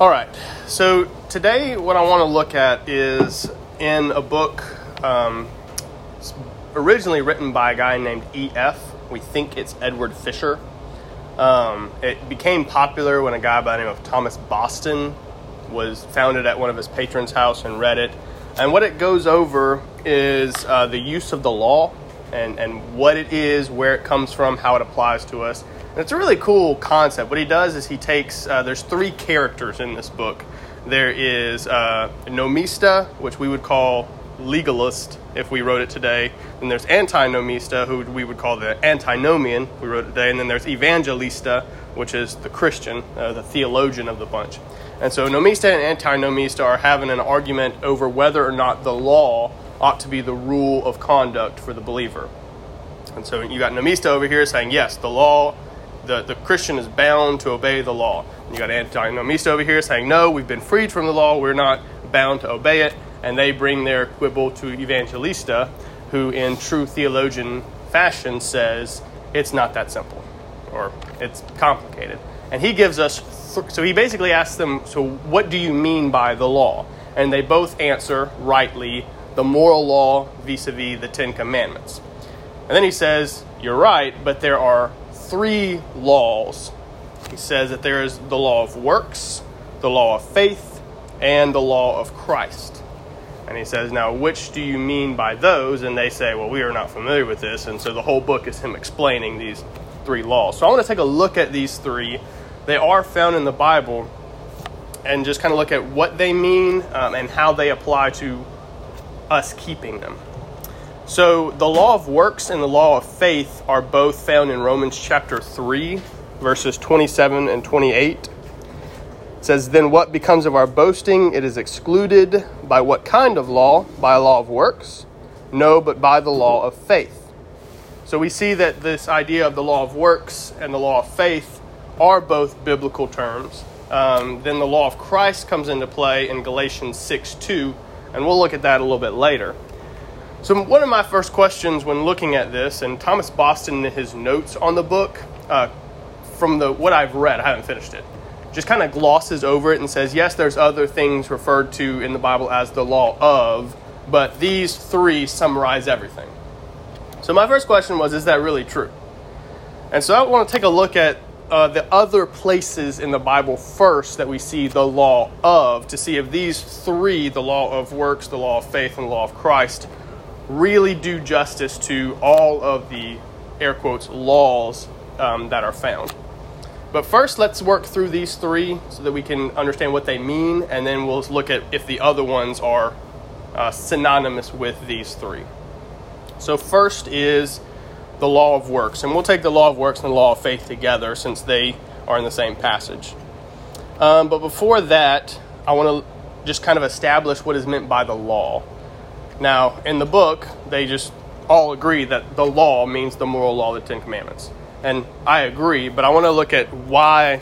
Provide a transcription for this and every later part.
All right. So today, what I want to look at is in a book um, originally written by a guy named E.F. We think it's Edward Fisher. Um, it became popular when a guy by the name of Thomas Boston was founded at one of his patrons' house and read it. And what it goes over is uh, the use of the law and, and what it is, where it comes from, how it applies to us. And it's a really cool concept. What he does is he takes, uh, there's three characters in this book. There is uh, nomista, which we would call legalist if we wrote it today. Then there's antinomista, who we would call the antinomian, we wrote it today. And then there's evangelista, which is the Christian, uh, the theologian of the bunch. And so nomista and antinomista are having an argument over whether or not the law ought to be the rule of conduct for the believer. And so you got nomista over here saying, yes, the law, the, the Christian is bound to obey the law. You got antinomista over here saying, no, we've been freed from the law, we're not bound to obey it. And they bring their quibble to evangelista, who in true theologian fashion says, it's not that simple, or it's complicated. And he gives us, so he basically asks them, so what do you mean by the law? And they both answer rightly the moral law vis a vis the Ten Commandments. And then he says, You're right, but there are three laws. He says that there is the law of works, the law of faith, and the law of Christ. And he says, Now, which do you mean by those? And they say, Well, we are not familiar with this. And so the whole book is him explaining these three laws. So I want to take a look at these three. They are found in the Bible and just kind of look at what they mean um, and how they apply to us keeping them. So, the law of works and the law of faith are both found in Romans chapter 3, verses 27 and 28. It says, Then what becomes of our boasting? It is excluded by what kind of law? By a law of works? No, but by the law of faith. So we see that this idea of the law of works and the law of faith are both biblical terms. Um, then the law of Christ comes into play in Galatians 6 2 and we'll look at that a little bit later. So, one of my first questions when looking at this, and Thomas Boston in his notes on the book, uh, from the what I've read, I haven't finished it, just kind of glosses over it and says, yes, there's other things referred to in the Bible as the law of, but these three summarize everything. So, my first question was, is that really true? And so, I want to take a look at uh, the other places in the Bible first that we see the law of to see if these three, the law of works, the law of faith, and the law of Christ, really do justice to all of the air quotes laws um, that are found. But first, let's work through these three so that we can understand what they mean, and then we'll look at if the other ones are uh, synonymous with these three. So, first is the law of works. And we'll take the law of works and the law of faith together since they are in the same passage. Um, but before that, I want to just kind of establish what is meant by the law. Now, in the book, they just all agree that the law means the moral law the Ten Commandments. And I agree, but I want to look at why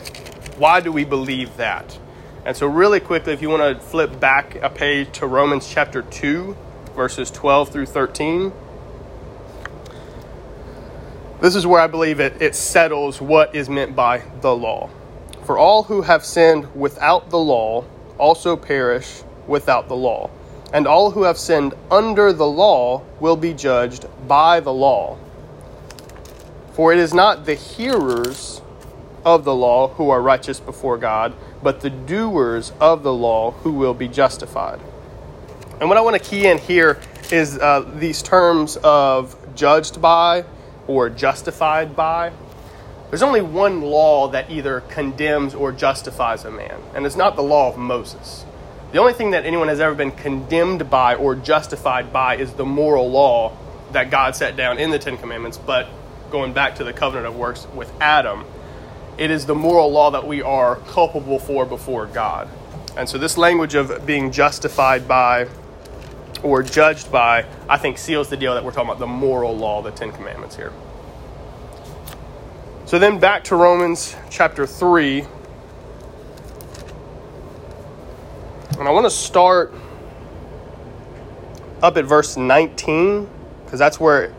why do we believe that? And so really quickly, if you want to flip back a page to Romans chapter 2, verses 12 through 13. This is where I believe it, it settles what is meant by the law. For all who have sinned without the law also perish without the law. And all who have sinned under the law will be judged by the law. For it is not the hearers of the law who are righteous before God, but the doers of the law who will be justified. And what I want to key in here is uh, these terms of judged by or justified by. There's only one law that either condemns or justifies a man, and it's not the law of Moses. The only thing that anyone has ever been condemned by or justified by is the moral law that God set down in the Ten Commandments, but going back to the covenant of works with Adam, it is the moral law that we are culpable for before God. And so, this language of being justified by or judged by, I think seals the deal that we're talking about the moral law, the Ten Commandments here. So then back to Romans chapter 3. And I want to start up at verse 19, because that's where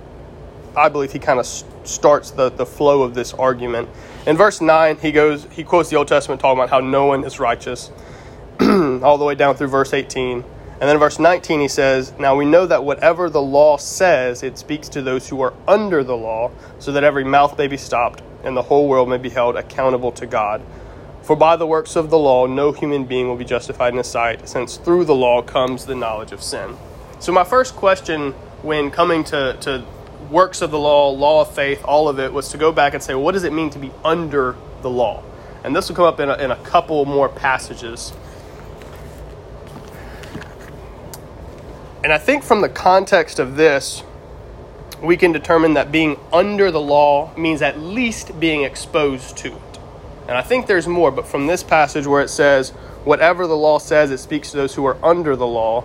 I believe he kind of starts the, the flow of this argument. In verse 9, he goes he quotes the Old Testament talking about how no one is righteous, all the way down through verse 18. And then in verse 19, he says, Now we know that whatever the law says, it speaks to those who are under the law, so that every mouth may be stopped, and the whole world may be held accountable to God. For by the works of the law, no human being will be justified in his sight, since through the law comes the knowledge of sin. So, my first question when coming to, to works of the law, law of faith, all of it, was to go back and say, what does it mean to be under the law? And this will come up in a, in a couple more passages. And I think from the context of this, we can determine that being under the law means at least being exposed to. And I think there's more, but from this passage where it says, whatever the law says, it speaks to those who are under the law,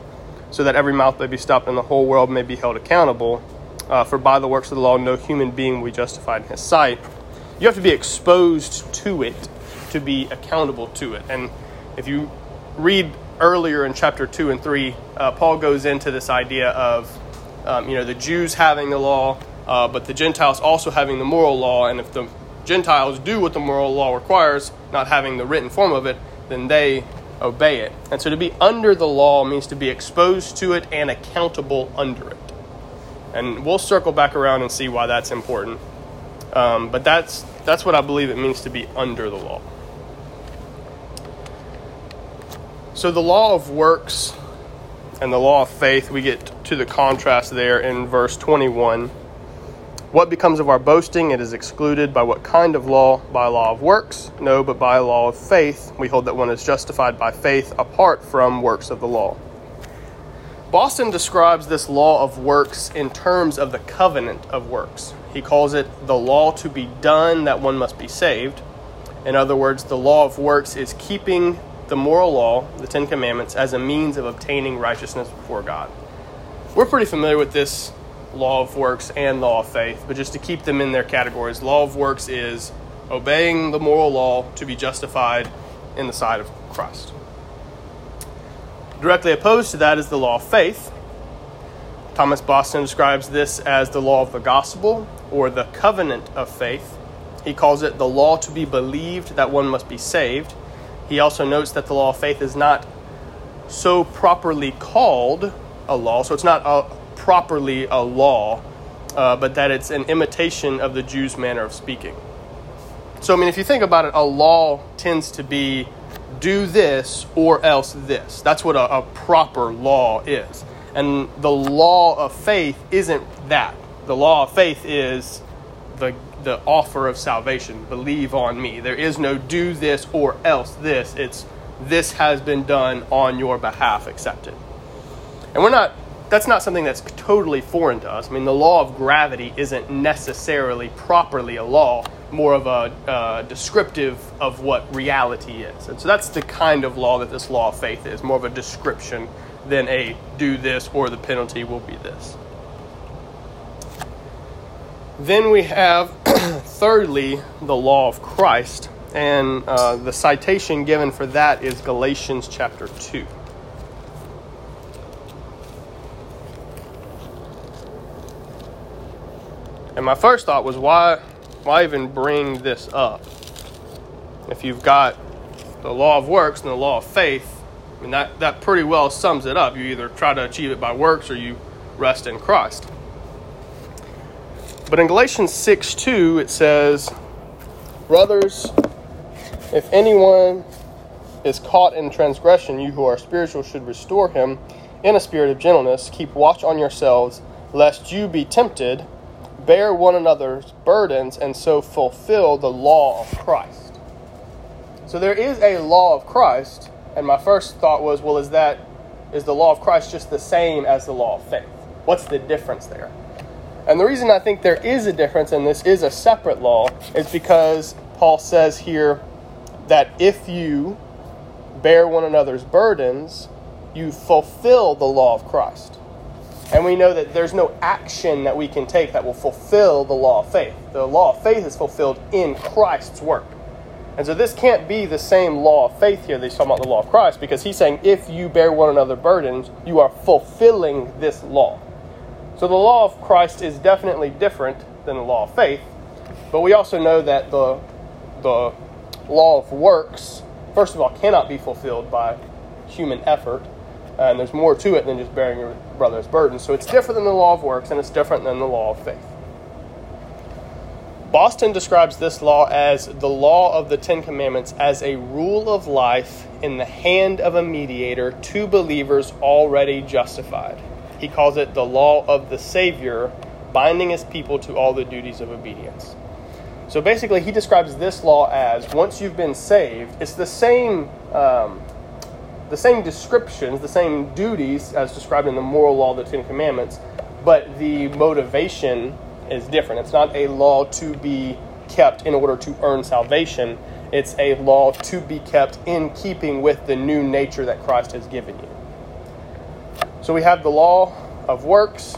so that every mouth may be stopped and the whole world may be held accountable. Uh, for by the works of the law, no human being will be justified in his sight. You have to be exposed to it to be accountable to it. And if you read earlier in chapter 2 and 3, uh, Paul goes into this idea of um, you know, the Jews having the law, uh, but the Gentiles also having the moral law. And if the Gentiles do what the moral law requires, not having the written form of it, then they obey it. And so to be under the law means to be exposed to it and accountable under it. And we'll circle back around and see why that's important. Um, but that's that's what I believe it means to be under the law. So the law of works and the law of faith, we get to the contrast there in verse 21. What becomes of our boasting? It is excluded by what kind of law? By law of works? No, but by law of faith. We hold that one is justified by faith apart from works of the law. Boston describes this law of works in terms of the covenant of works. He calls it the law to be done that one must be saved. In other words, the law of works is keeping the moral law, the Ten Commandments, as a means of obtaining righteousness before God. We're pretty familiar with this law of works and law of faith, but just to keep them in their categories, law of works is obeying the moral law to be justified in the sight of Christ. Directly opposed to that is the law of faith. Thomas Boston describes this as the law of the gospel or the covenant of faith. He calls it the law to be believed that one must be saved he also notes that the law of faith is not so properly called a law, so it's not a, properly a law, uh, but that it's an imitation of the Jews' manner of speaking. So, I mean, if you think about it, a law tends to be do this or else this. That's what a, a proper law is. And the law of faith isn't that. The law of faith is the the offer of salvation. Believe on me. There is no do this or else this. It's this has been done on your behalf, accepted. And we're not, that's not something that's totally foreign to us. I mean, the law of gravity isn't necessarily properly a law, more of a uh, descriptive of what reality is. And so that's the kind of law that this law of faith is more of a description than a do this or the penalty will be this. Then we have, thirdly, the law of Christ. And uh, the citation given for that is Galatians chapter 2. And my first thought was, why, why even bring this up? If you've got the law of works and the law of faith, I mean, that, that pretty well sums it up. You either try to achieve it by works or you rest in Christ. But in Galatians 6 2, it says, Brothers, if anyone is caught in transgression, you who are spiritual should restore him in a spirit of gentleness. Keep watch on yourselves, lest you be tempted. Bear one another's burdens, and so fulfill the law of Christ. So there is a law of Christ, and my first thought was, well, is that is the law of Christ just the same as the law of faith? What's the difference there? And the reason I think there is a difference and this is a separate law is because Paul says here that if you bear one another's burdens, you fulfill the law of Christ. And we know that there's no action that we can take that will fulfill the law of faith. The law of faith is fulfilled in Christ's work. And so this can't be the same law of faith here that he's talking about the law of Christ because he's saying if you bear one another burdens, you are fulfilling this law. So the law of Christ is definitely different than the law of faith, but we also know that the the law of works, first of all, cannot be fulfilled by human effort. And there's more to it than just bearing your brother's burden. So it's different than the law of works, and it's different than the law of faith. Boston describes this law as the law of the Ten Commandments as a rule of life in the hand of a mediator to believers already justified. He calls it the law of the Savior, binding his people to all the duties of obedience. So basically, he describes this law as once you've been saved, it's the same, um, the same descriptions, the same duties as described in the moral law, the Ten Commandments, but the motivation is different. It's not a law to be kept in order to earn salvation. It's a law to be kept in keeping with the new nature that Christ has given you. So we have the law of works,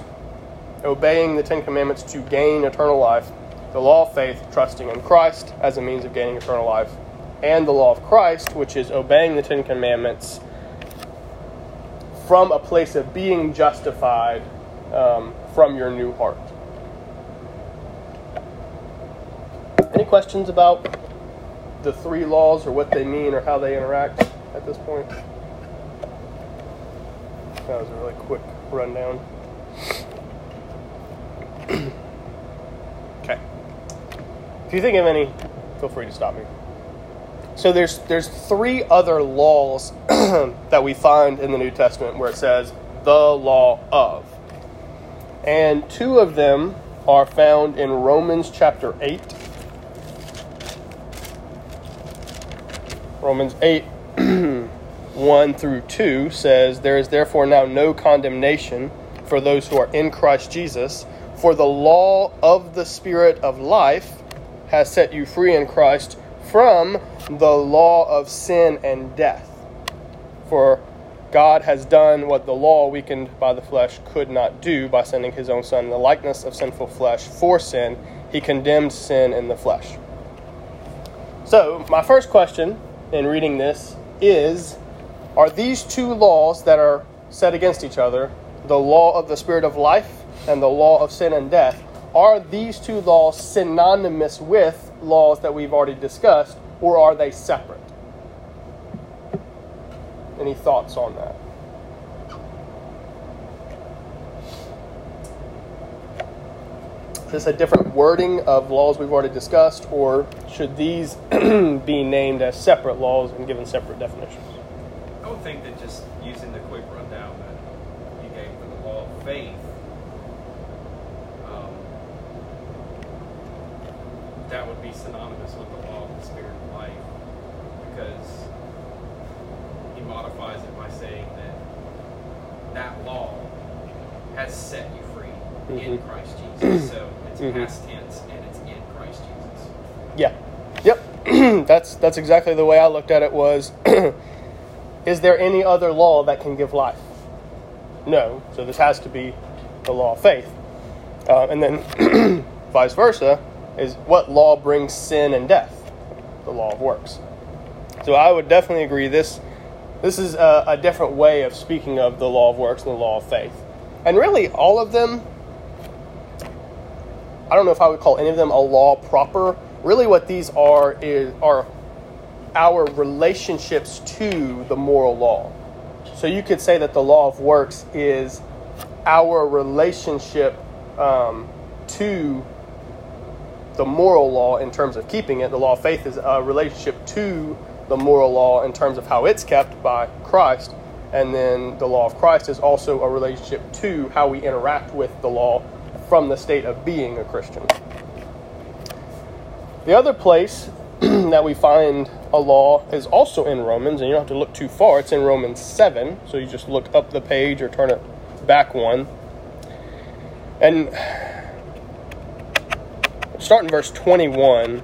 obeying the Ten Commandments to gain eternal life, the law of faith, trusting in Christ as a means of gaining eternal life, and the law of Christ, which is obeying the Ten Commandments from a place of being justified um, from your new heart. Any questions about the three laws or what they mean or how they interact at this point? That was a really quick rundown. okay. If you think of any, feel free to stop me. So there's there's three other laws that we find in the New Testament where it says the law of. And two of them are found in Romans chapter 8 Romans 8 1 through 2 says, There is therefore now no condemnation for those who are in Christ Jesus, for the law of the Spirit of life has set you free in Christ from the law of sin and death. For God has done what the law, weakened by the flesh, could not do by sending his own Son in the likeness of sinful flesh for sin. He condemned sin in the flesh. So, my first question in reading this is are these two laws that are set against each other, the law of the spirit of life and the law of sin and death, are these two laws synonymous with laws that we've already discussed, or are they separate? Any thoughts on that? Is this a different wording of laws we've already discussed, or should these be named as separate laws and given separate definitions? I would think that just using the quick rundown that you gave for the law of faith, um, that would be synonymous with the because he modifies it by saying that that law has set you free mm-hmm. in Christ Jesus. So it's mm-hmm. past tense and it's in Christ Jesus. Yeah. Yep. that's that's exactly the way I looked at it was is there any other law that can give life? No. So this has to be the law of faith. Uh, and then vice versa is what law brings sin and death? The law of works. So I would definitely agree this this is a, a different way of speaking of the law of works and the law of faith. And really all of them I don't know if I would call any of them a law proper. Really, what these are is are our relationships to the moral law. So you could say that the law of works is our relationship um, to the moral law in terms of keeping it. The law of faith is a relationship to the moral law in terms of how it's kept by Christ. And then the law of Christ is also a relationship to how we interact with the law from the state of being a Christian. The other place that we find a law is also in Romans, and you don't have to look too far. It's in Romans 7, so you just look up the page or turn it back one. And starting verse 21.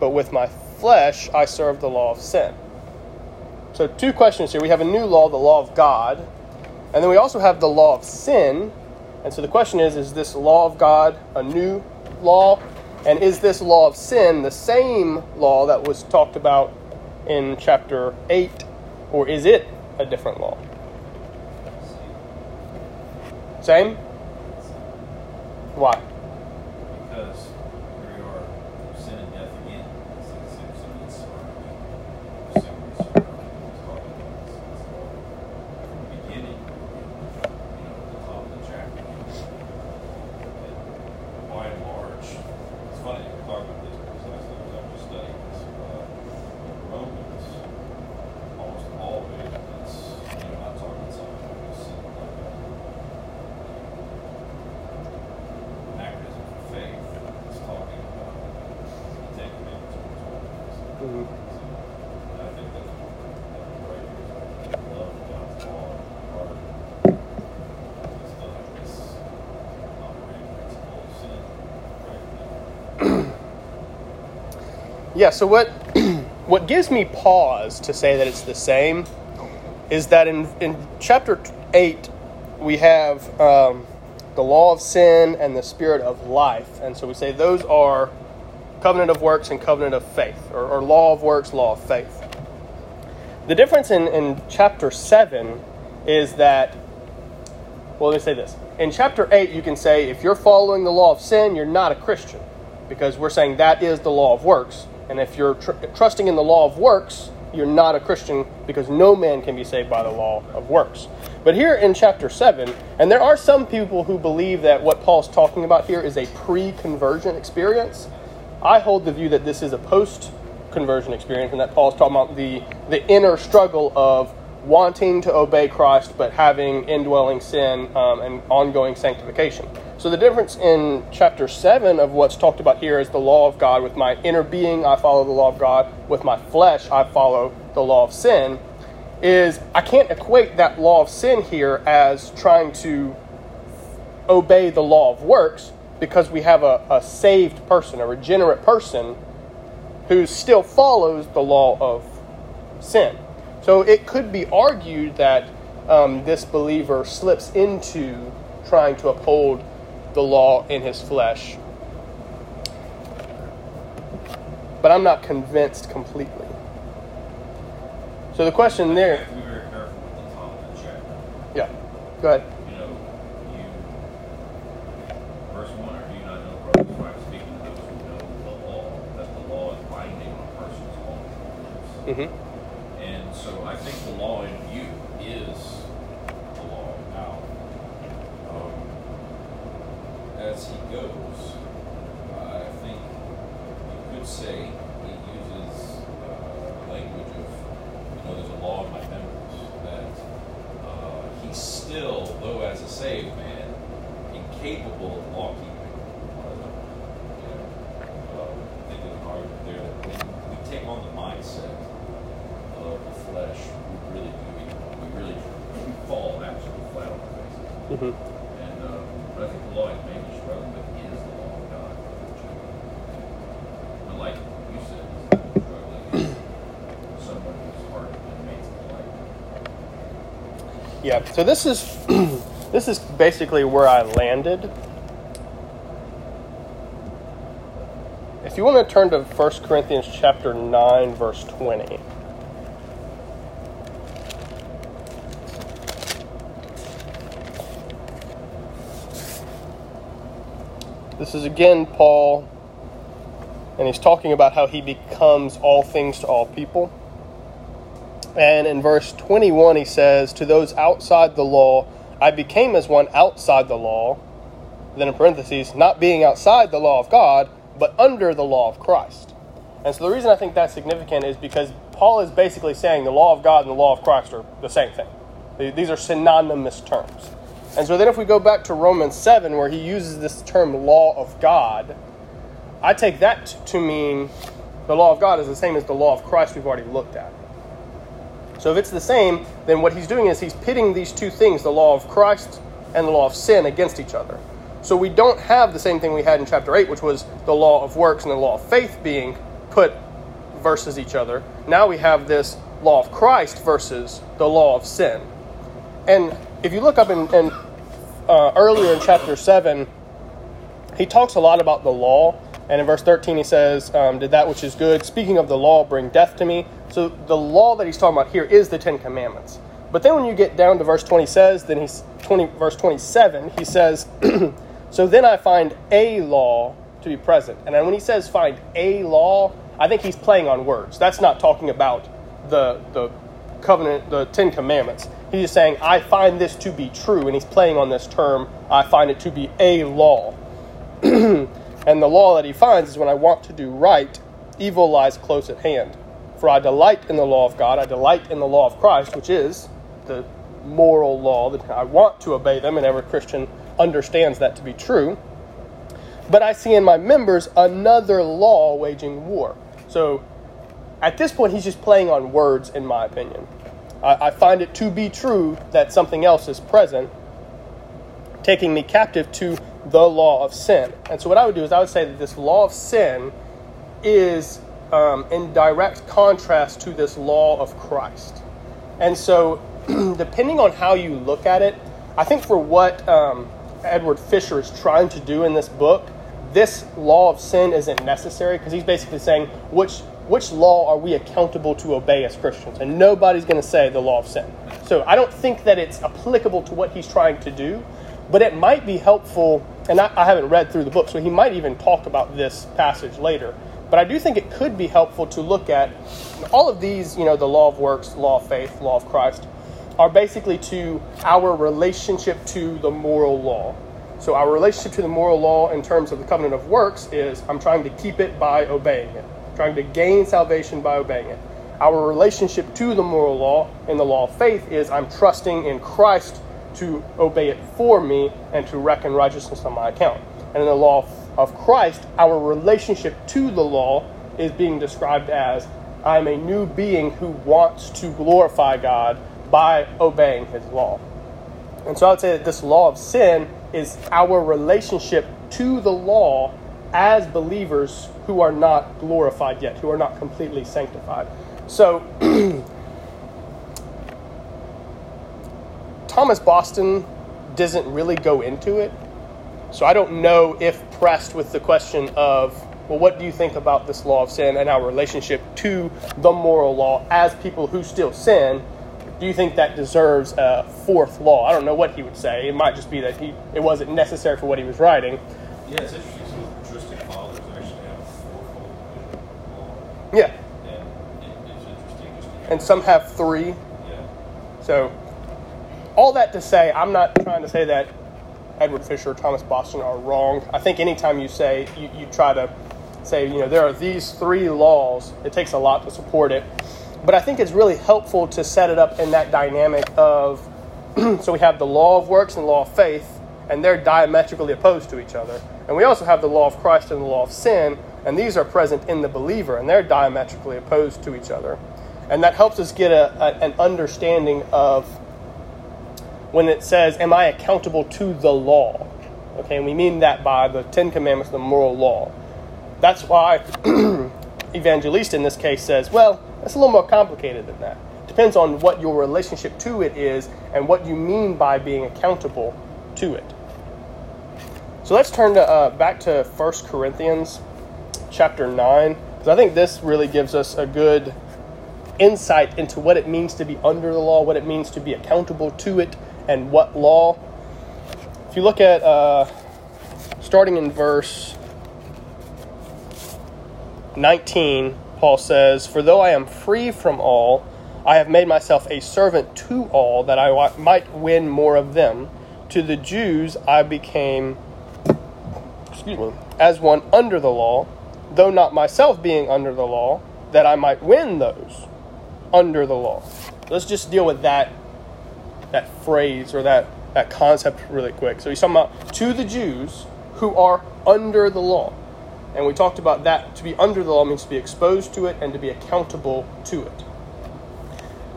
but with my flesh I serve the law of sin. So, two questions here. We have a new law, the law of God, and then we also have the law of sin. And so the question is is this law of God a new law? And is this law of sin the same law that was talked about in chapter 8, or is it a different law? Same? Why? Because here we are, sin and death again. It's like the same sin that's the same reason we're talking about this. It's all from the beginning, you know, at the top of the chapter. And by and large, it's funny, we talked about this because last time I was actually studying this. Uh, Romans, almost all of it is, you know, not talking about sin like that. anachronism for faith is talking about the Ten Commandments and what's all Mhm. So I think that's that's right here. is I love God's law in our heart. We still have this operating principle of sin right now. Yeah, so what what gives me pause to say that it's the same is that in, in chapter 8 we have um, the law of sin and the spirit of life. And so we say those are covenant of works and covenant of faith, or, or law of works, law of faith. The difference in, in chapter 7 is that, well, let me say this. In chapter 8, you can say if you're following the law of sin, you're not a Christian, because we're saying that is the law of works. And if you're tr- trusting in the law of works, you're not a Christian because no man can be saved by the law of works. But here in chapter 7, and there are some people who believe that what Paul's talking about here is a pre conversion experience. I hold the view that this is a post conversion experience and that Paul's talking about the, the inner struggle of wanting to obey Christ but having indwelling sin um, and ongoing sanctification. So the difference in chapter 7 of what's talked about here is the law of God. With my inner being, I follow the law of God. With my flesh, I follow the law of sin. Is I can't equate that law of sin here as trying to obey the law of works because we have a, a saved person, a regenerate person who still follows the law of sin. So it could be argued that um, this believer slips into trying to uphold the law in his flesh. But I'm not convinced completely. So the question there, to be very careful with the top of the chapter. As he goes, I think you could say he uses uh, language of, you know, there's a law in my members that uh, he's still, though as a saved man, incapable of law keeping. You know, uh, I think there's an argument there that when we take on the mindset of the flesh, we really do. We, we really we fall absolutely flat on our faces. hmm And uh, but I think the law is mainly struggling with is the law of God. And like you said, he's not struggling with someone whose heart has been made to the light. Yeah. So this is this is basically where I landed. If you want to turn to 1 Corinthians chapter 9 verse 20. This is again Paul and he's talking about how he becomes all things to all people. And in verse 21, he says, To those outside the law, I became as one outside the law. Then in parentheses, not being outside the law of God, but under the law of Christ. And so the reason I think that's significant is because Paul is basically saying the law of God and the law of Christ are the same thing. These are synonymous terms. And so then if we go back to Romans 7, where he uses this term law of God, I take that to mean the law of God is the same as the law of Christ we've already looked at. So if it's the same, then what he's doing is he's pitting these two things, the law of Christ and the law of sin, against each other. So we don't have the same thing we had in chapter 8, which was the law of works and the law of faith being put versus each other. Now we have this law of Christ versus the law of sin. And if you look up in, in uh, earlier in chapter 7, he talks a lot about the law. And in verse 13, he says, um, Did that which is good, speaking of the law, bring death to me? So the law that he's talking about here is the Ten Commandments. But then when you get down to verse 20 says, then he's 20 verse 27, he says, So then I find a law to be present. And when he says find a law, I think he's playing on words. That's not talking about the the covenant, the Ten Commandments. He's just saying, I find this to be true, and he's playing on this term, I find it to be a law. and the law that he finds is when I want to do right, evil lies close at hand. For I delight in the law of God, I delight in the law of Christ, which is the moral law that I want to obey them, and every Christian understands that to be true. But I see in my members another law waging war. So at this point, he's just playing on words, in my opinion. I, I find it to be true that something else is present, taking me captive to the law of sin. And so, what I would do is I would say that this law of sin is um, in direct contrast to this law of Christ. And so, depending on how you look at it, I think for what um, Edward Fisher is trying to do in this book, this law of sin isn't necessary because he's basically saying which which law are we accountable to obey as Christians? And nobody's going to say the law of sin. So I don't think that it's applicable to what he's trying to do, but it might be helpful. And I, I haven't read through the book, so he might even talk about this passage later. But I do think it could be helpful to look at all of these, you know, the law of works, law of faith, law of Christ, are basically to our relationship to the moral law. So, our relationship to the moral law in terms of the covenant of works is I'm trying to keep it by obeying it, I'm trying to gain salvation by obeying it. Our relationship to the moral law in the law of faith is I'm trusting in Christ to obey it for me and to reckon righteousness on my account. And in the law of Christ, our relationship to the law is being described as I'm a new being who wants to glorify God by obeying his law. And so I would say that this law of sin is our relationship to the law as believers who are not glorified yet, who are not completely sanctified. So, Thomas Boston doesn't really go into it. So, I don't know if pressed with the question of, well, what do you think about this law of sin and our relationship to the moral law as people who still sin? do you think that deserves a fourth law? I don't know what he would say. It might just be that he it wasn't necessary for what he was writing. Yeah, it's interesting. Some patristic fathers actually have a fourfold law. Yeah, And it, it's interesting just and some have three. Yeah. So, all that to say, I'm not trying to say that Edward Fisher Thomas Boston are wrong. I think anytime you say you, you try to say you know there are these three laws, it takes a lot to support it. But I think it's really helpful to set it up in that dynamic of so we have the law of works and law of faith, and they're diametrically opposed to each other. And we also have the law of Christ and the law of sin, and these are present in the believer, and they're diametrically opposed to each other. And that helps us get a, a, an understanding of when it says, Am I accountable to the law? Okay, and we mean that by the Ten Commandments, the moral law. That's why Evangelist in this case says, Well, that's a little more complicated than that. Depends on what your relationship to it is and what you mean by being accountable to it. So let's turn to, uh, back to 1 Corinthians chapter 9, because I think this really gives us a good insight into what it means to be under the law, what it means to be accountable to it, and what law. If you look at uh, starting in verse 19, Paul says, For though I am free from all, I have made myself a servant to all, that I might win more of them. To the Jews I became, excuse me, as one under the law, though not myself being under the law, that I might win those under the law. Let's just deal with that that phrase or that, that concept really quick. So he's talking about to the Jews who are under the law. And we talked about that to be under the law means to be exposed to it and to be accountable to it.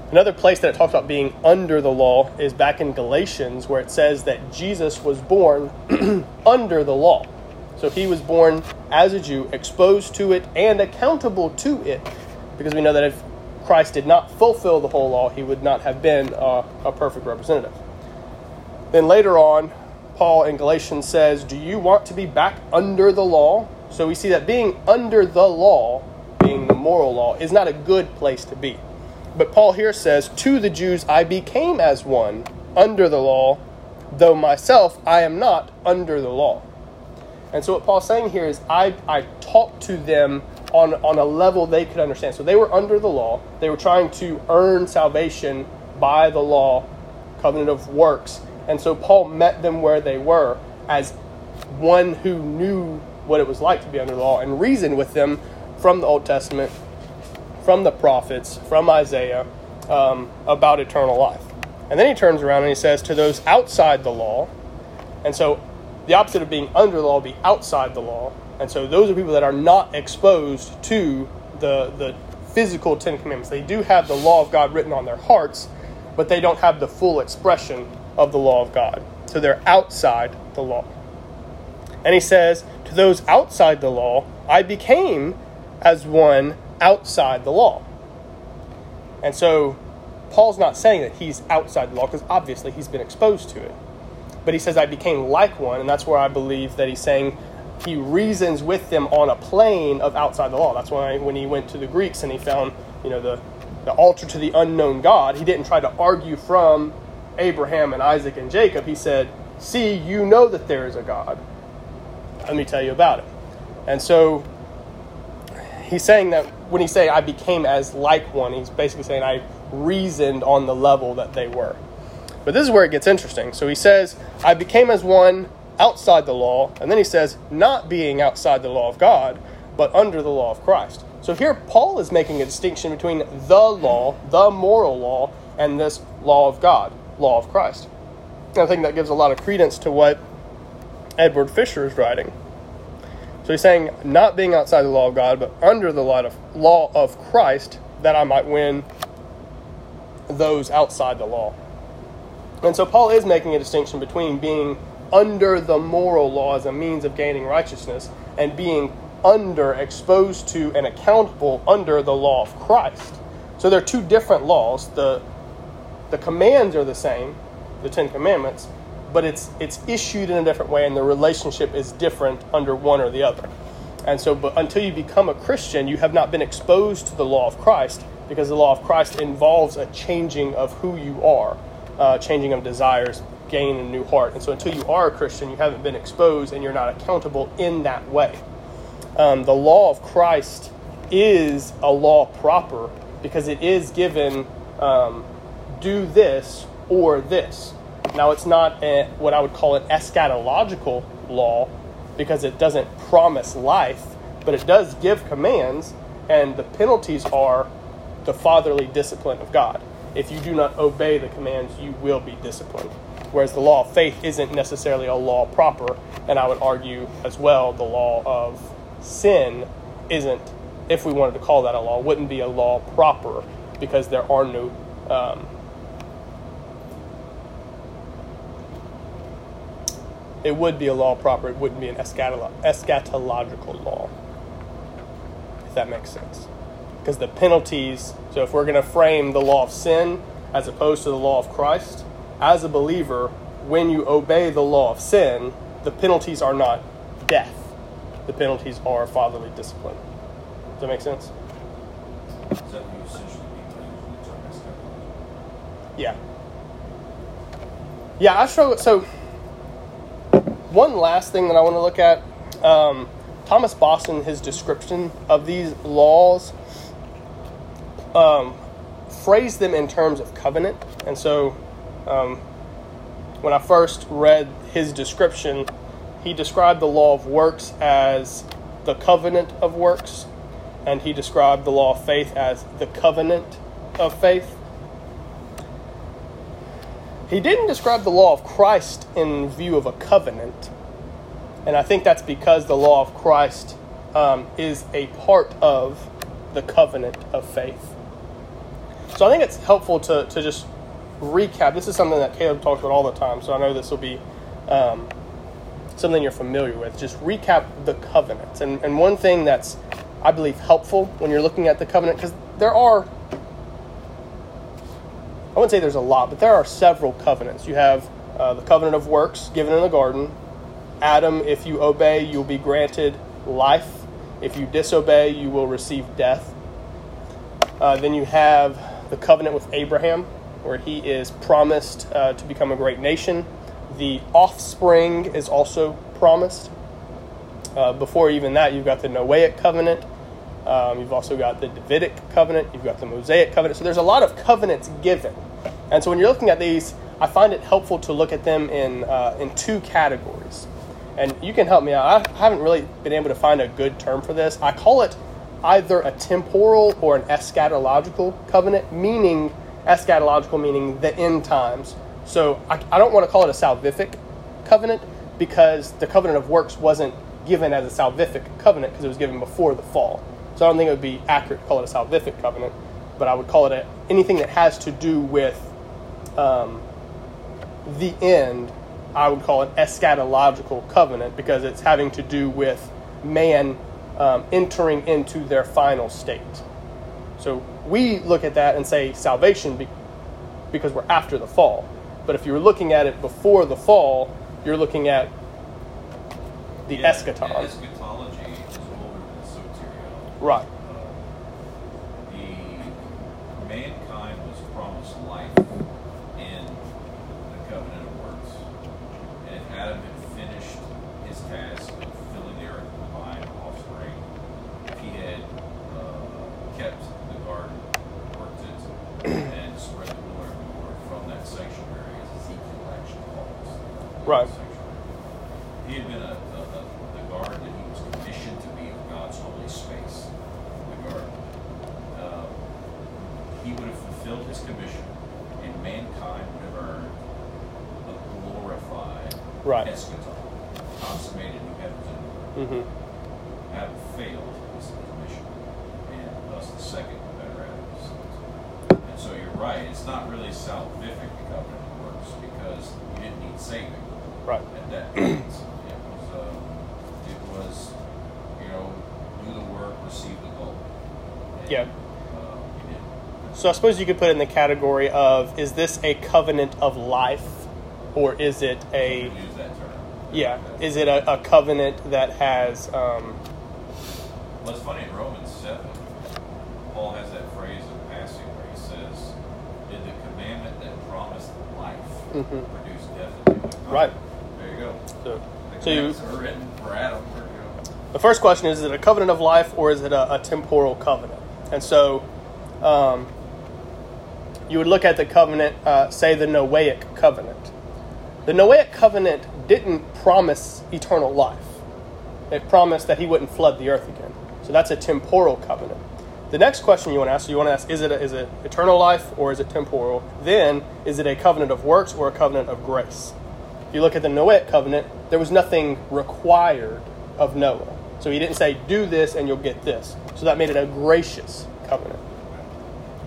Another place that it talks about being under the law is back in Galatians, where it says that Jesus was born under the law. So he was born as a Jew, exposed to it and accountable to it, because we know that if Christ did not fulfill the whole law, he would not have been a, a perfect representative. Then later on, Paul in Galatians says, Do you want to be back under the law? So we see that being under the law, being the moral law, is not a good place to be. But Paul here says, To the Jews I became as one under the law, though myself I am not under the law. And so what Paul's saying here is I, I talked to them on, on a level they could understand. So they were under the law. They were trying to earn salvation by the law, covenant of works. And so Paul met them where they were as one who knew what it was like to be under the law and reasoned with them from the Old Testament, from the prophets, from Isaiah, um, about eternal life. And then he turns around and he says, To those outside the law, and so the opposite of being under the law be outside the law. And so those are people that are not exposed to the, the physical Ten Commandments. They do have the law of God written on their hearts, but they don't have the full expression of the law of God. So they're outside the law. And he says, To those outside the law, I became as one outside the law. And so Paul's not saying that he's outside the law because obviously he's been exposed to it. But he says, I became like one, and that's where I believe that he's saying he reasons with them on a plane of outside the law. That's why when he went to the Greeks and he found, you know, the, the altar to the unknown God, he didn't try to argue from Abraham and Isaac and Jacob. He said, See, you know that there is a God. Let me tell you about it. And so he's saying that when he say I became as like one, he's basically saying I reasoned on the level that they were. But this is where it gets interesting. So he says, I became as one outside the law, and then he says, not being outside the law of God, but under the law of Christ. So here Paul is making a distinction between the law, the moral law, and this law of God, law of Christ. And I think that gives a lot of credence to what Edward Fisher is writing. So he's saying, not being outside the law of God, but under the law of, law of Christ, that I might win those outside the law. And so Paul is making a distinction between being under the moral law as a means of gaining righteousness and being under, exposed to, and accountable under the law of Christ. So there are two different laws. The, the commands are the same, the Ten Commandments, but it's, it's issued in a different way, and the relationship is different under one or the other. And so, but until you become a Christian, you have not been exposed to the law of Christ because the law of Christ involves a changing of who you are, uh, changing of desires, gain a new heart. And so until you are a Christian, you haven't been exposed and you're not accountable in that way. Um, the law of Christ is a law proper because it is given um, do this or this. Now, it's not a, what I would call an eschatological law because it doesn't promise life, but it does give commands, and the penalties are the fatherly discipline of God. If you do not obey the commands, you will be disciplined. Whereas the law of faith isn't necessarily a law proper, and I would argue as well the law of sin isn't, if we wanted to call that a law, wouldn't be a law proper because there are no. Um, it would be a law proper, it wouldn't be an eschatolo- eschatological law, if that makes sense. Because the penalties, so if we're going to frame the law of sin as opposed to the law of Christ, as a believer, when you obey the law of sin, the penalties are not death. The penalties are fatherly discipline. Does that make sense? Is that you essentially being using the term eschatology? Yeah. Yeah, I struggle. So, one last thing that I want to look at um, Thomas Boston, his description of these laws, um, phrased them in terms of covenant. And so, um, when I first read his description, he described the law of works as the covenant of works, and he described the law of faith as the covenant of faith. He didn't describe the law of Christ in view of a covenant, and I think that's because the law of Christ um, is a part of the covenant of faith. So I think it's helpful to, to just recap. This is something that Caleb talks about all the time, so I know this will be um, something you're familiar with, just recap the covenants. And, and one thing that's, I believe, helpful when you're looking at the covenant, because there are, I wouldn't say there's a lot, but there are several covenants. You have uh, the covenant of works given in the garden. Adam, if you obey, you'll be granted life. If you disobey, you will receive death. Uh, then you have the covenant with Abraham, where he is promised uh, to become a great nation. The offspring is also promised. Uh, before even that, you've got the Noahic covenant. Um, you've also got the Davidic covenant. You've got the Mosaic covenant. So there's a lot of covenants given. And so when you're looking at these, I find it helpful to look at them in, uh, in two categories. And you can help me out. I haven't really been able to find a good term for this. I call it either a temporal or an eschatological covenant, meaning eschatological meaning the end times. So I, I don't want to call it a salvific covenant because the covenant of works wasn't given as a salvific covenant because it was given before the fall. So I don't think it would be accurate to call it a salvific covenant, but I would call it a, anything that has to do with um, the end. I would call it eschatological covenant because it's having to do with man um, entering into their final state. So we look at that and say salvation be- because we're after the fall. But if you're looking at it before the fall, you're looking at the Yeah, eschaton. yeah, eschatology is older than soteriology. Right. Uh, the mankind was promised life in the covenant of works, and if Adam had finished his task of filling the earth with divine offspring, if he had uh, kept the garden, worked it, and spread the glory of the Lord from that sanctuary, as Ezekiel actually calls the Right. sanctuary. He had been a, a, a the guard that he was commissioned to be of God's holy space, the guard. Uh, he would have fulfilled his commission, and mankind would have earned a glorified Right. eschaton, consummated new heavens and earth. hmm Adam failed his mission, and thus the second better Adam was sent. And so you're right, it's not really salvific the covenant of works because you didn't need saving Right. at that point. it was, uh, it was, you know, do the work, receive the goal. And, Yeah. Uh, you did. So I suppose you could put it in the category of is this a covenant of life or is it a Use that term. yeah is it a, a covenant that has um, Well, it's funny in Romans 7, Paul has that phrase in passing where he says, Did the commandment that promised life Mhm. produce death? Right. There you go. so, The so you, are written for Adam. There you go. the first question is is it a covenant of life or is it a, a temporal covenant and so um, you would look at the covenant uh, say the Noahic covenant the Noahic covenant didn't promise eternal life it promised that he wouldn't flood the earth again so that's a temporal covenant the next question you want to ask you want to ask is it, a, is it eternal life or is it temporal then is it a covenant of works or a covenant of grace if you look at the Noahic covenant, there was nothing required of Noah. So he didn't say, do this and you'll get this. So that made it a gracious covenant.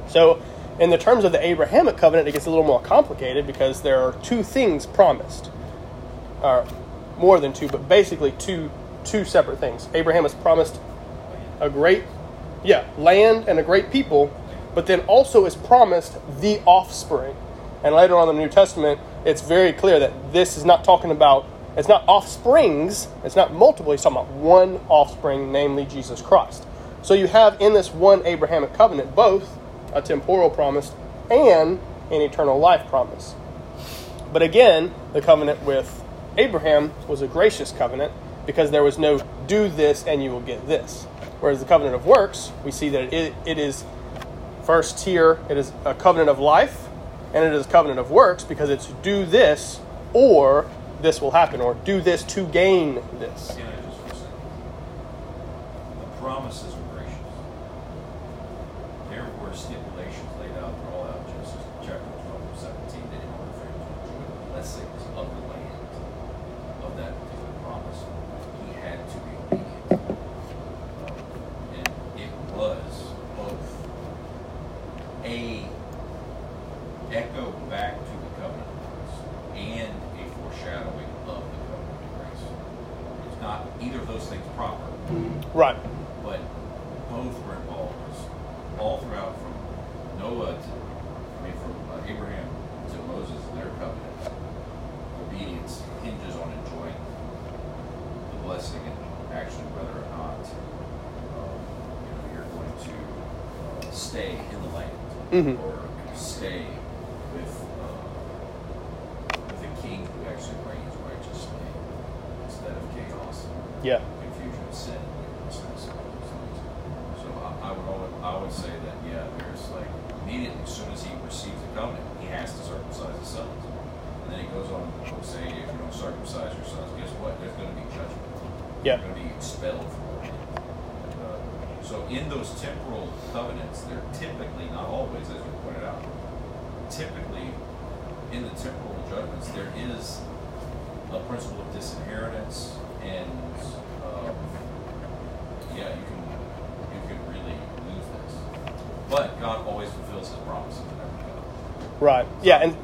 So, in the terms of the Abrahamic covenant, it gets a little more complicated because there are two things promised. Or more than two, but basically two two separate things. Abraham is promised a great yeah, land and a great people, but then also is promised the offspring. And later on in the New Testament, it's very clear that this is not talking about, it's not offsprings, it's not multiple, he's talking about one offspring, namely Jesus Christ. So you have in this one Abrahamic covenant both a temporal promise and an eternal life promise. But again, the covenant with Abraham was a gracious covenant because there was no do this and you will get this. Whereas the covenant of works, we see that it, it is first here, it is a covenant of life, and it is a covenant of works because it's do this or this will happen, or do this to gain this. I just? The promises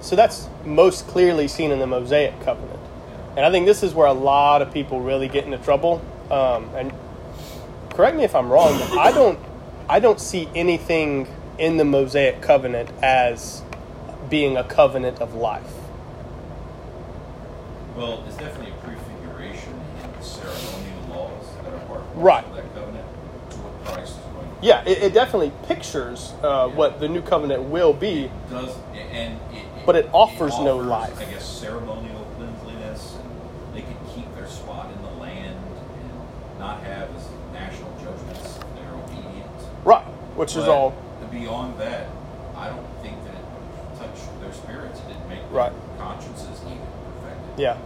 so that's most clearly seen in the Mosaic covenant. And I think this is where a lot of people really get into trouble. Um, and correct me if I'm wrong, but I don't, I don't see anything in the Mosaic covenant as being a covenant of life. Well, it's definitely a prefiguration in the ceremonial laws that are part of Right. that covenant to what Christ is going to Yeah, it, it definitely pictures uh, what the new covenant will be. does, and it, But it offers no life. I guess ceremonial cleanliness, they can keep their spot in the land and not have as national judgments. if They're obedient. Right. Which is all. beyond that. I don't think that it touched their spirits. It didn't make their Right. consciences even perfected. Yeah.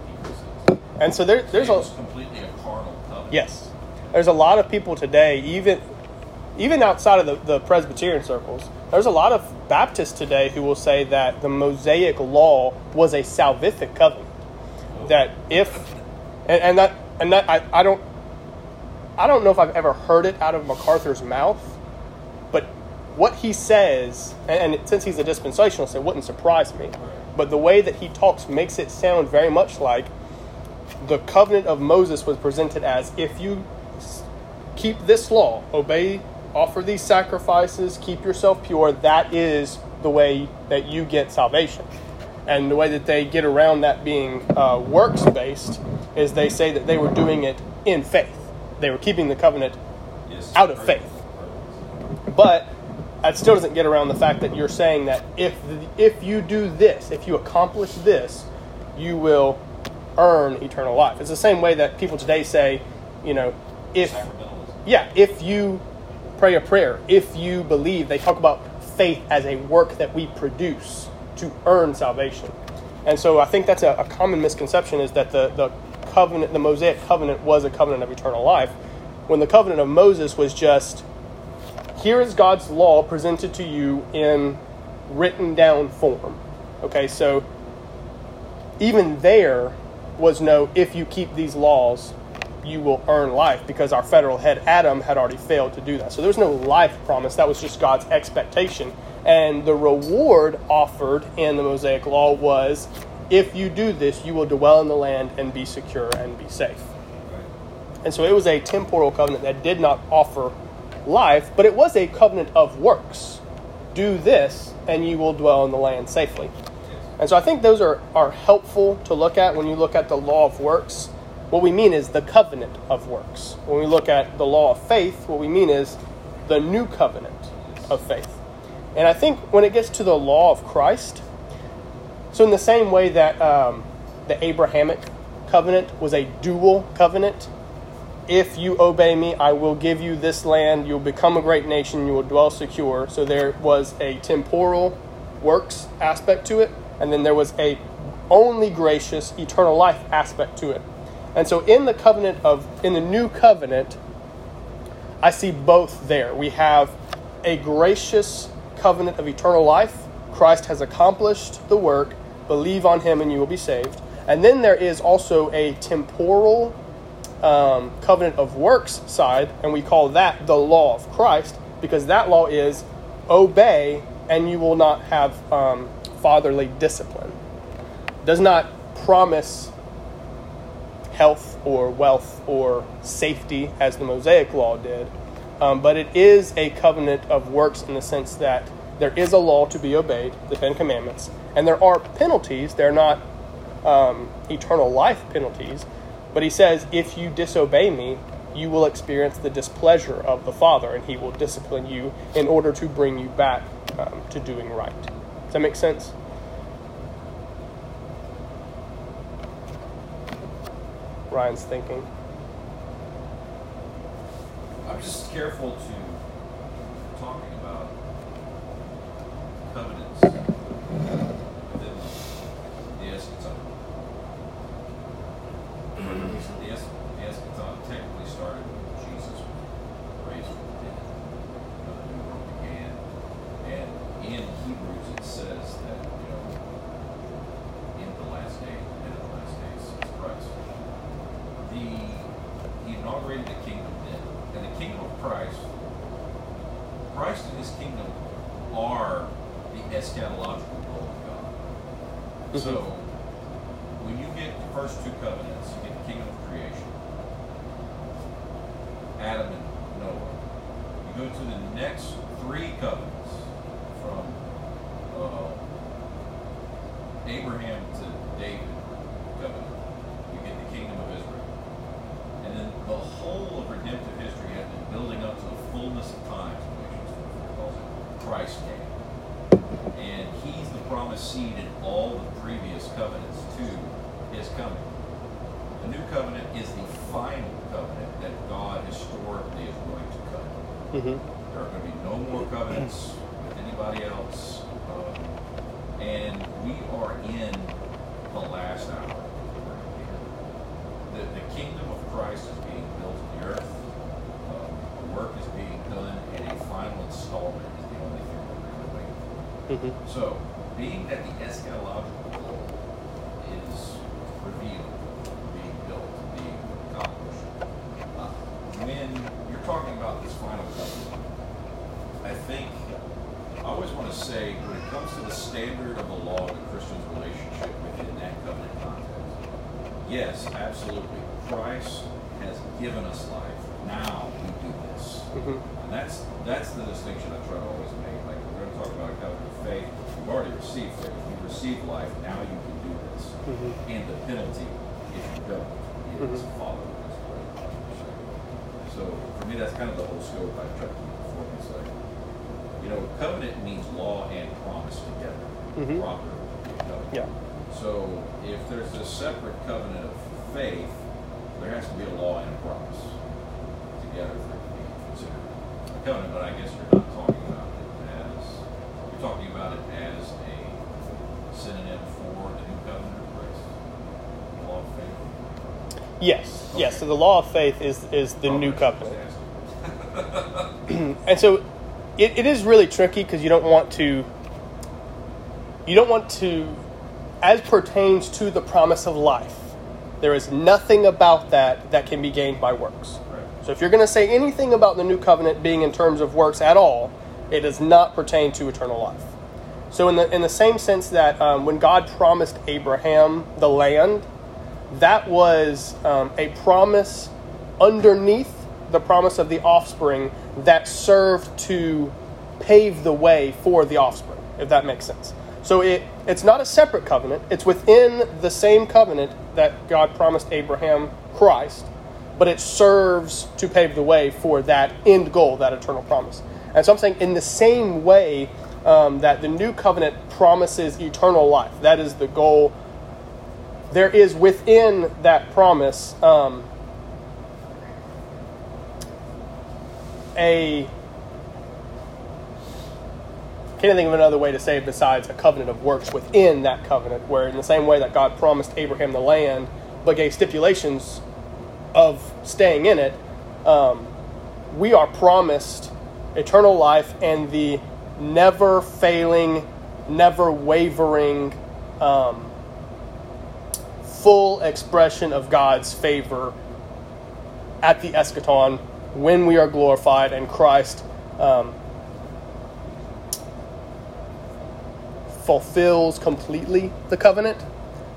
And so there, there's a. completely a carnal covenant. Yes. There's a lot of people today, even even outside of the, the Presbyterian circles, there's a lot of Baptists today who will say that the Mosaic law was a salvific covenant. That if and, and that and that I, I don't I don't know if I've ever heard it out of MacArthur's mouth, but what he says, and, and since he's a dispensationalist, it wouldn't surprise me. But the way that he talks makes it sound very much like the covenant of Moses was presented as if you keep this law, obey, offer these sacrifices, keep yourself pure, that is the way that you get salvation. And the way that they get around that being uh, works based is they say that they were doing it in faith. They were keeping the covenant Yes, out of faith. But that still doesn't get around the fact that you're saying that if if you do this, if you accomplish this, you will earn eternal life. It's the same way that people today say, you know, if yeah, if you pray a prayer, if you believe, they talk about faith as a work that we produce to earn salvation. And so I think that's a, a common misconception is that the, the covenant, the Mosaic covenant was a covenant of eternal life, when the covenant of Moses was just here is God's law presented to you in written down form. Okay, so even there was no if you keep these laws, you will earn life because our federal head Adam had already failed to do that. So there was no life promise. That was just God's expectation. And the reward offered in the Mosaic law was if you do this, you will dwell in the land and be secure and be safe. And so it was a temporal covenant that did not offer life, but it was a covenant of works. Do this, and you will dwell in the land safely. And so I think those are, are helpful to look at when you look at the law of works. What we mean is the covenant of works. When we look at the law of faith, what we mean is the new covenant of faith. And I think when it gets to the law of Christ, so in the same way that um, the Abrahamic covenant was a dual covenant, if you obey me, I will give you this land. You'll become a great nation. You will dwell secure. So there was a temporal works aspect to it, and then there was a only gracious eternal life aspect to it. And so in the covenant of in the new covenant, I see both there. We have a gracious covenant of eternal life. Christ has accomplished the work. Believe on him and you will be saved. And then there is also a temporal um, covenant of works side, and we call that the law of Christ because that law is obey and you will not have um, fatherly discipline. Does not promise health or wealth or safety as the Mosaic law did. Um, but it is a covenant of works in the sense that there is a law to be obeyed, the Ten Commandments, and there are penalties. They're not um, eternal life penalties, but he says, if you disobey me, you will experience the displeasure of the Father, and he will discipline you in order to bring you back um, to doing right. Does that make sense? Ryan's thinking. I'm just careful to talking about covenants within the eschaton. the, es- the eschaton technically started when Jesus was raised from the dead. When the new world began. And in Hebrews it says that, you know, in the last day, in the last days, it's Christ. The he inaugurated the kingdom then. And the kingdom of Christ, Christ and his kingdom are the eschatological goal of God. So when you get the first two covenants, get the kingdom of creation, Adam and Noah. You go to the next three covenants from uh, Abraham to David covenant. You get the kingdom of Israel. And then the whole of redemptive history has been building up to the fullness of times, Galatians 4 calls it. Christ came. And he's the promised seed in all the previous covenants to his coming. The new covenant is the final covenant that God historically is going to cut. Mm-hmm. There are going to be no more covenants with anybody else. Um, and we are in the last hour. The, the kingdom of Christ is being built in the earth. Um, the work is being done, and a final installment is the only thing we're really waiting for. Mm-hmm. So, being that the eschatological goal is revealed, being built, being accomplished, uh, when you're talking about this final covenant, I think I always want to say when it comes to the standard of the law of the Christian's relationship within that covenant context, yes, absolutely. Christ has given us life. Now we do this. Mm-hmm. And that's that's the distinction I try to always make. Like we're going to talk about a covenant of faith. You've already received Life. Now you can do this. Mhm. And the penalty, if you don't, is Mhm. follow this way. So for me, that's kind of the whole scope I try to keep before me. It's like, you know, covenant means law and promise together. Mhm. Proper covenant. Yeah. So if there's a separate covenant of faith, there has to be a law and a promise together for it to be considered a covenant. But I guess you're not talking about it as you're talking about it as a synonym for the new covenant of grace, the law of Yes. Yes. So the law of faith is is the new covenant. and so it, it is really tricky because you don't want to you don't want to as pertains to the promise of life there is nothing about that that can be gained by works Right. so if you're going to say anything about the new covenant being in terms of works at all it does not pertain to eternal life so in the in the same sense that um, when god promised abraham the land that was um, a promise underneath the promise of the offspring that served to pave the way for the offspring, if that makes sense. So it, it's not a separate covenant, it's within the same covenant that God promised Abraham Christ, but it serves to pave the way for that end goal, that eternal promise. And so I'm saying, in the same way um, that the new covenant promises eternal life, that is the goal there is within that promise um, a can't think of another way to say it besides a covenant of works within that covenant where in the same way that god promised abraham the land but gave stipulations of staying in it um, we are promised eternal life and the never failing never wavering um, full expression of God's favor at the eschaton when we are glorified and Christ um, fulfills completely the covenant.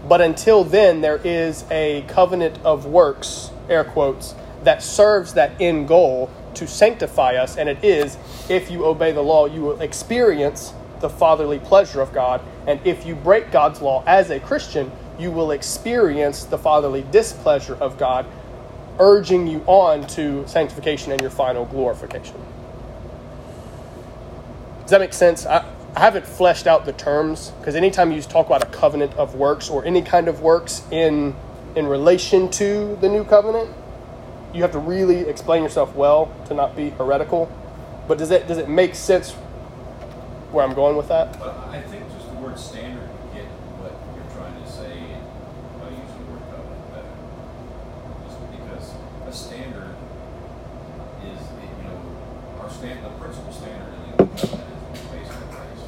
But until then, there is a covenant of works, air quotes, that serves that end goal to sanctify us. And it is if you obey the law, you will experience the fatherly pleasure of God. And if you break God's law as a Christian, you will experience the fatherly displeasure of God, urging you on to sanctification and your final glorification. Does that make sense? I, I haven't fleshed out the terms because anytime you talk about a covenant of works or any kind of works in in relation to the new covenant, you have to really explain yourself well to not be heretical. But does it does it make sense where I'm going with that? I think just the word standard you get what you're trying to say by using the word covenant better. Just because a standard is, you know, our stand, the principal standard in the covenant is based on grace.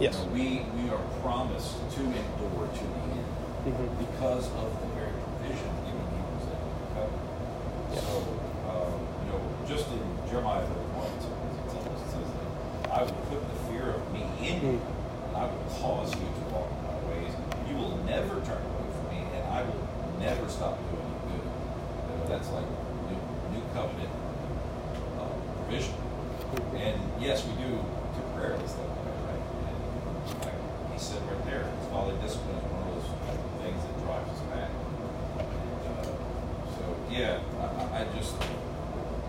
Yes. You know, we, we are promised to endure to the end Mhm. because of the very provision given Hebrews that the covenant. So, um, you know, just in Jeremiah 31, it's it says that I will put the fear of me in you, and I will cause you to walk in my ways. You will never turn away from me, and I will never stop doing you good. You know, that's like new, new covenant uh, provision. And yes, we do temporarily step away, right? And like he said right there, his father discipline is one of those things that drives us back. And, uh, so yeah, I, I- I just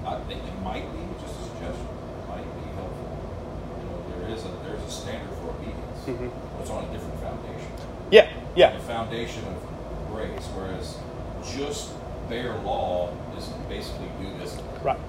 I think it might be just a suggestion. It might be helpful. You know, there is a there's a standard for obedience. Mhm. but It's on a different foundation. Yeah, yeah. The foundation of grace, whereas just bare law is basically due discipline. Right.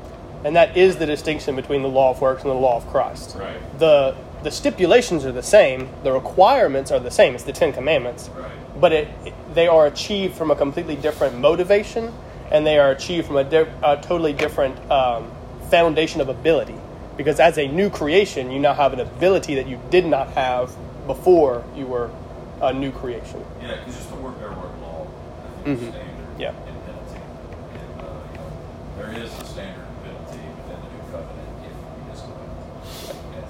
And that is the distinction between the law of works and the law of Christ. Right. The the stipulations are the same, the requirements are the same. It's the Ten Commandments. Right. But it, they are achieved from a completely different motivation, and they are achieved from a, di- a totally different um, foundation of ability. Because as a new creation, you now have an ability that you did not have before you were a new creation. Yeah, because just the word bare word law, I think, Mhm. standard Yeah. and penalty. And, uh, you know, there is a standard penalty within the new covenant if you disobey.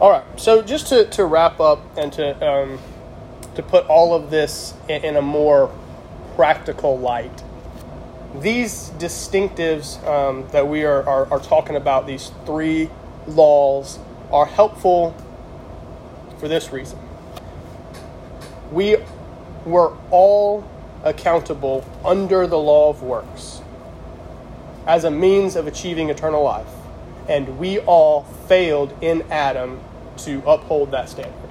All right. So just to, to wrap up and to um, to put all of this in, in a more practical light, these distinctives um, that we are, are, are talking about, these three laws, are helpful for this reason. We were all accountable under the law of works as a means of achieving eternal life. And we all failed in Adam to uphold that standard.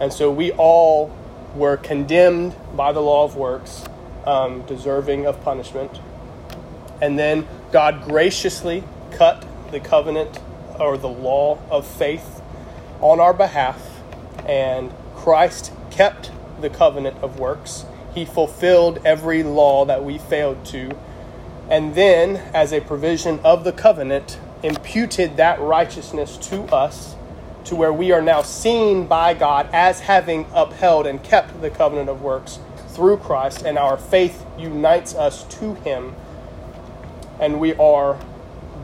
And so we all were condemned by the law of works, um, deserving of punishment. And then God graciously cut the covenant or the law of faith on our behalf, and Christ kept the covenant of works. He fulfilled every law that we failed to, and then, as a provision of the covenant, imputed that righteousness to us to where we are now seen by God as having upheld and kept the covenant of works through Christ, and our faith unites us to Him, and we are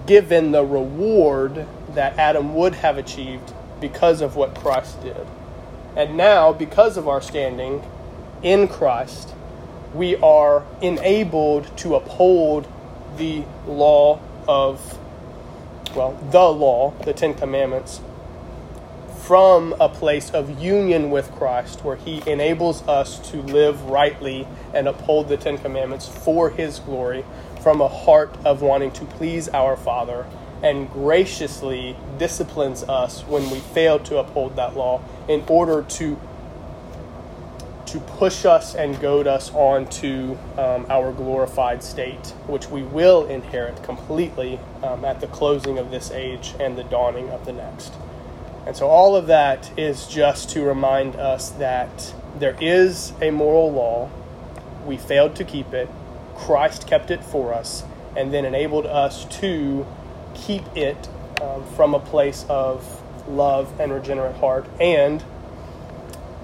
given the reward that Adam would have achieved because of what Christ did. And now, because of our standing in Christ, we are enabled to uphold the law of, well, the law, the Ten Commandments, from a place of union with Christ, where He enables us to live rightly and uphold the Ten Commandments for His glory, from a heart of wanting to please our Father, and graciously disciplines us when we fail to uphold that law in order to to push us and goad us on to um, our glorified state, which we will inherit completely um, at the closing of this age and the dawning of the next. And so, all of that is just to remind us that there is a moral law. We failed to keep it. Christ kept it for us and then enabled us to keep it um, from a place of love and regenerate heart. And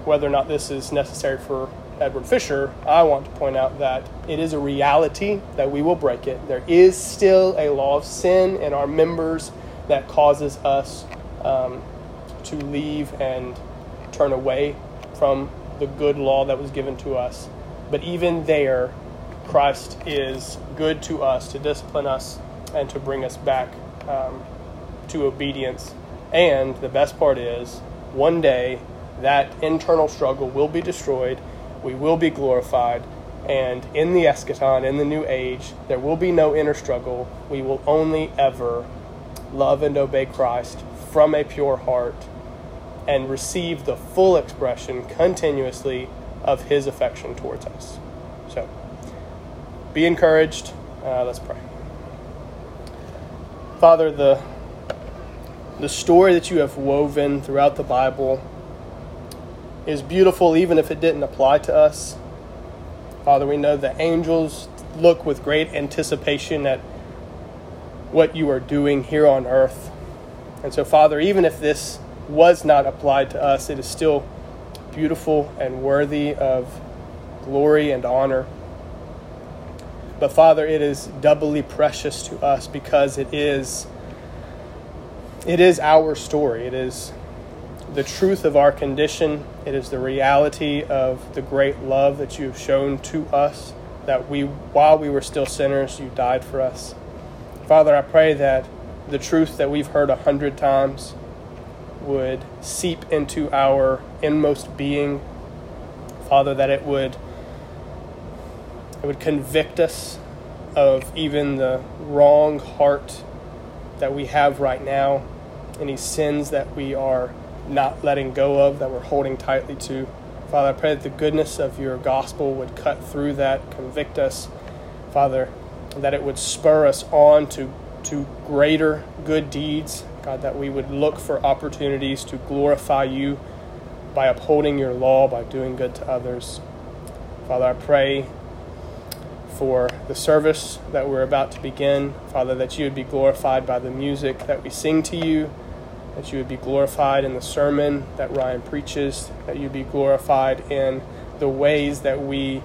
whether or not this is necessary for Edward Fisher, I want to point out that it is a reality that we will break it. There is still a law of sin in our members that causes us um, to leave and turn away from the good law that was given to us. But even there, Christ is good to us to discipline us and to bring us back um, to obedience. And the best part is, one day, that internal struggle will be destroyed, we will be glorified, and in the eschaton, in the new age, there will be no inner struggle. We will only ever love and obey Christ from a pure heart and receive the full expression continuously of his affection towards us. So, be encouraged. Uh, let's pray. Father, the, the story that you have woven throughout the Bible is beautiful, even if it didn't apply to us. Father, we know the angels look with great anticipation at what you are doing here on earth. And so, Father, even if this was not applied to us, it is still beautiful and worthy of glory and honor. But Father, it is doubly precious to us because it is it is our story. It is the truth of our condition. It is the reality of the great love that you have shown to us that we while we were still sinners, you died for us. Father, I pray that the truth that we've heard a hundred times would seep into our inmost being. Father, that it would it would convict us of even the wrong heart that we have right now, any sins that we are not letting go of, that we're holding tightly to. Father, I pray that the goodness of your gospel would cut through that, convict us, Father, that it would spur us on to, to greater good deeds, God, that we would look for opportunities to glorify you by upholding your law, by doing good to others. Father, I pray for the service that we're about to begin. Father, that you would be glorified by the music that we sing to you, that you would be glorified in the sermon that Ryan preaches, that you'd be glorified in the ways that we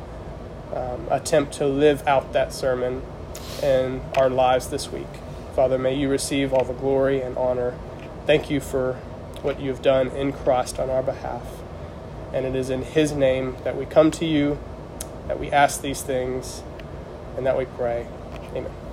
um, attempt to live out that sermon in our lives this week. Father, may you receive all the glory and honor. Thank you for what you have done in Christ on our behalf. And it is in His name that we come to you, that we ask these things, and that we pray. Amen.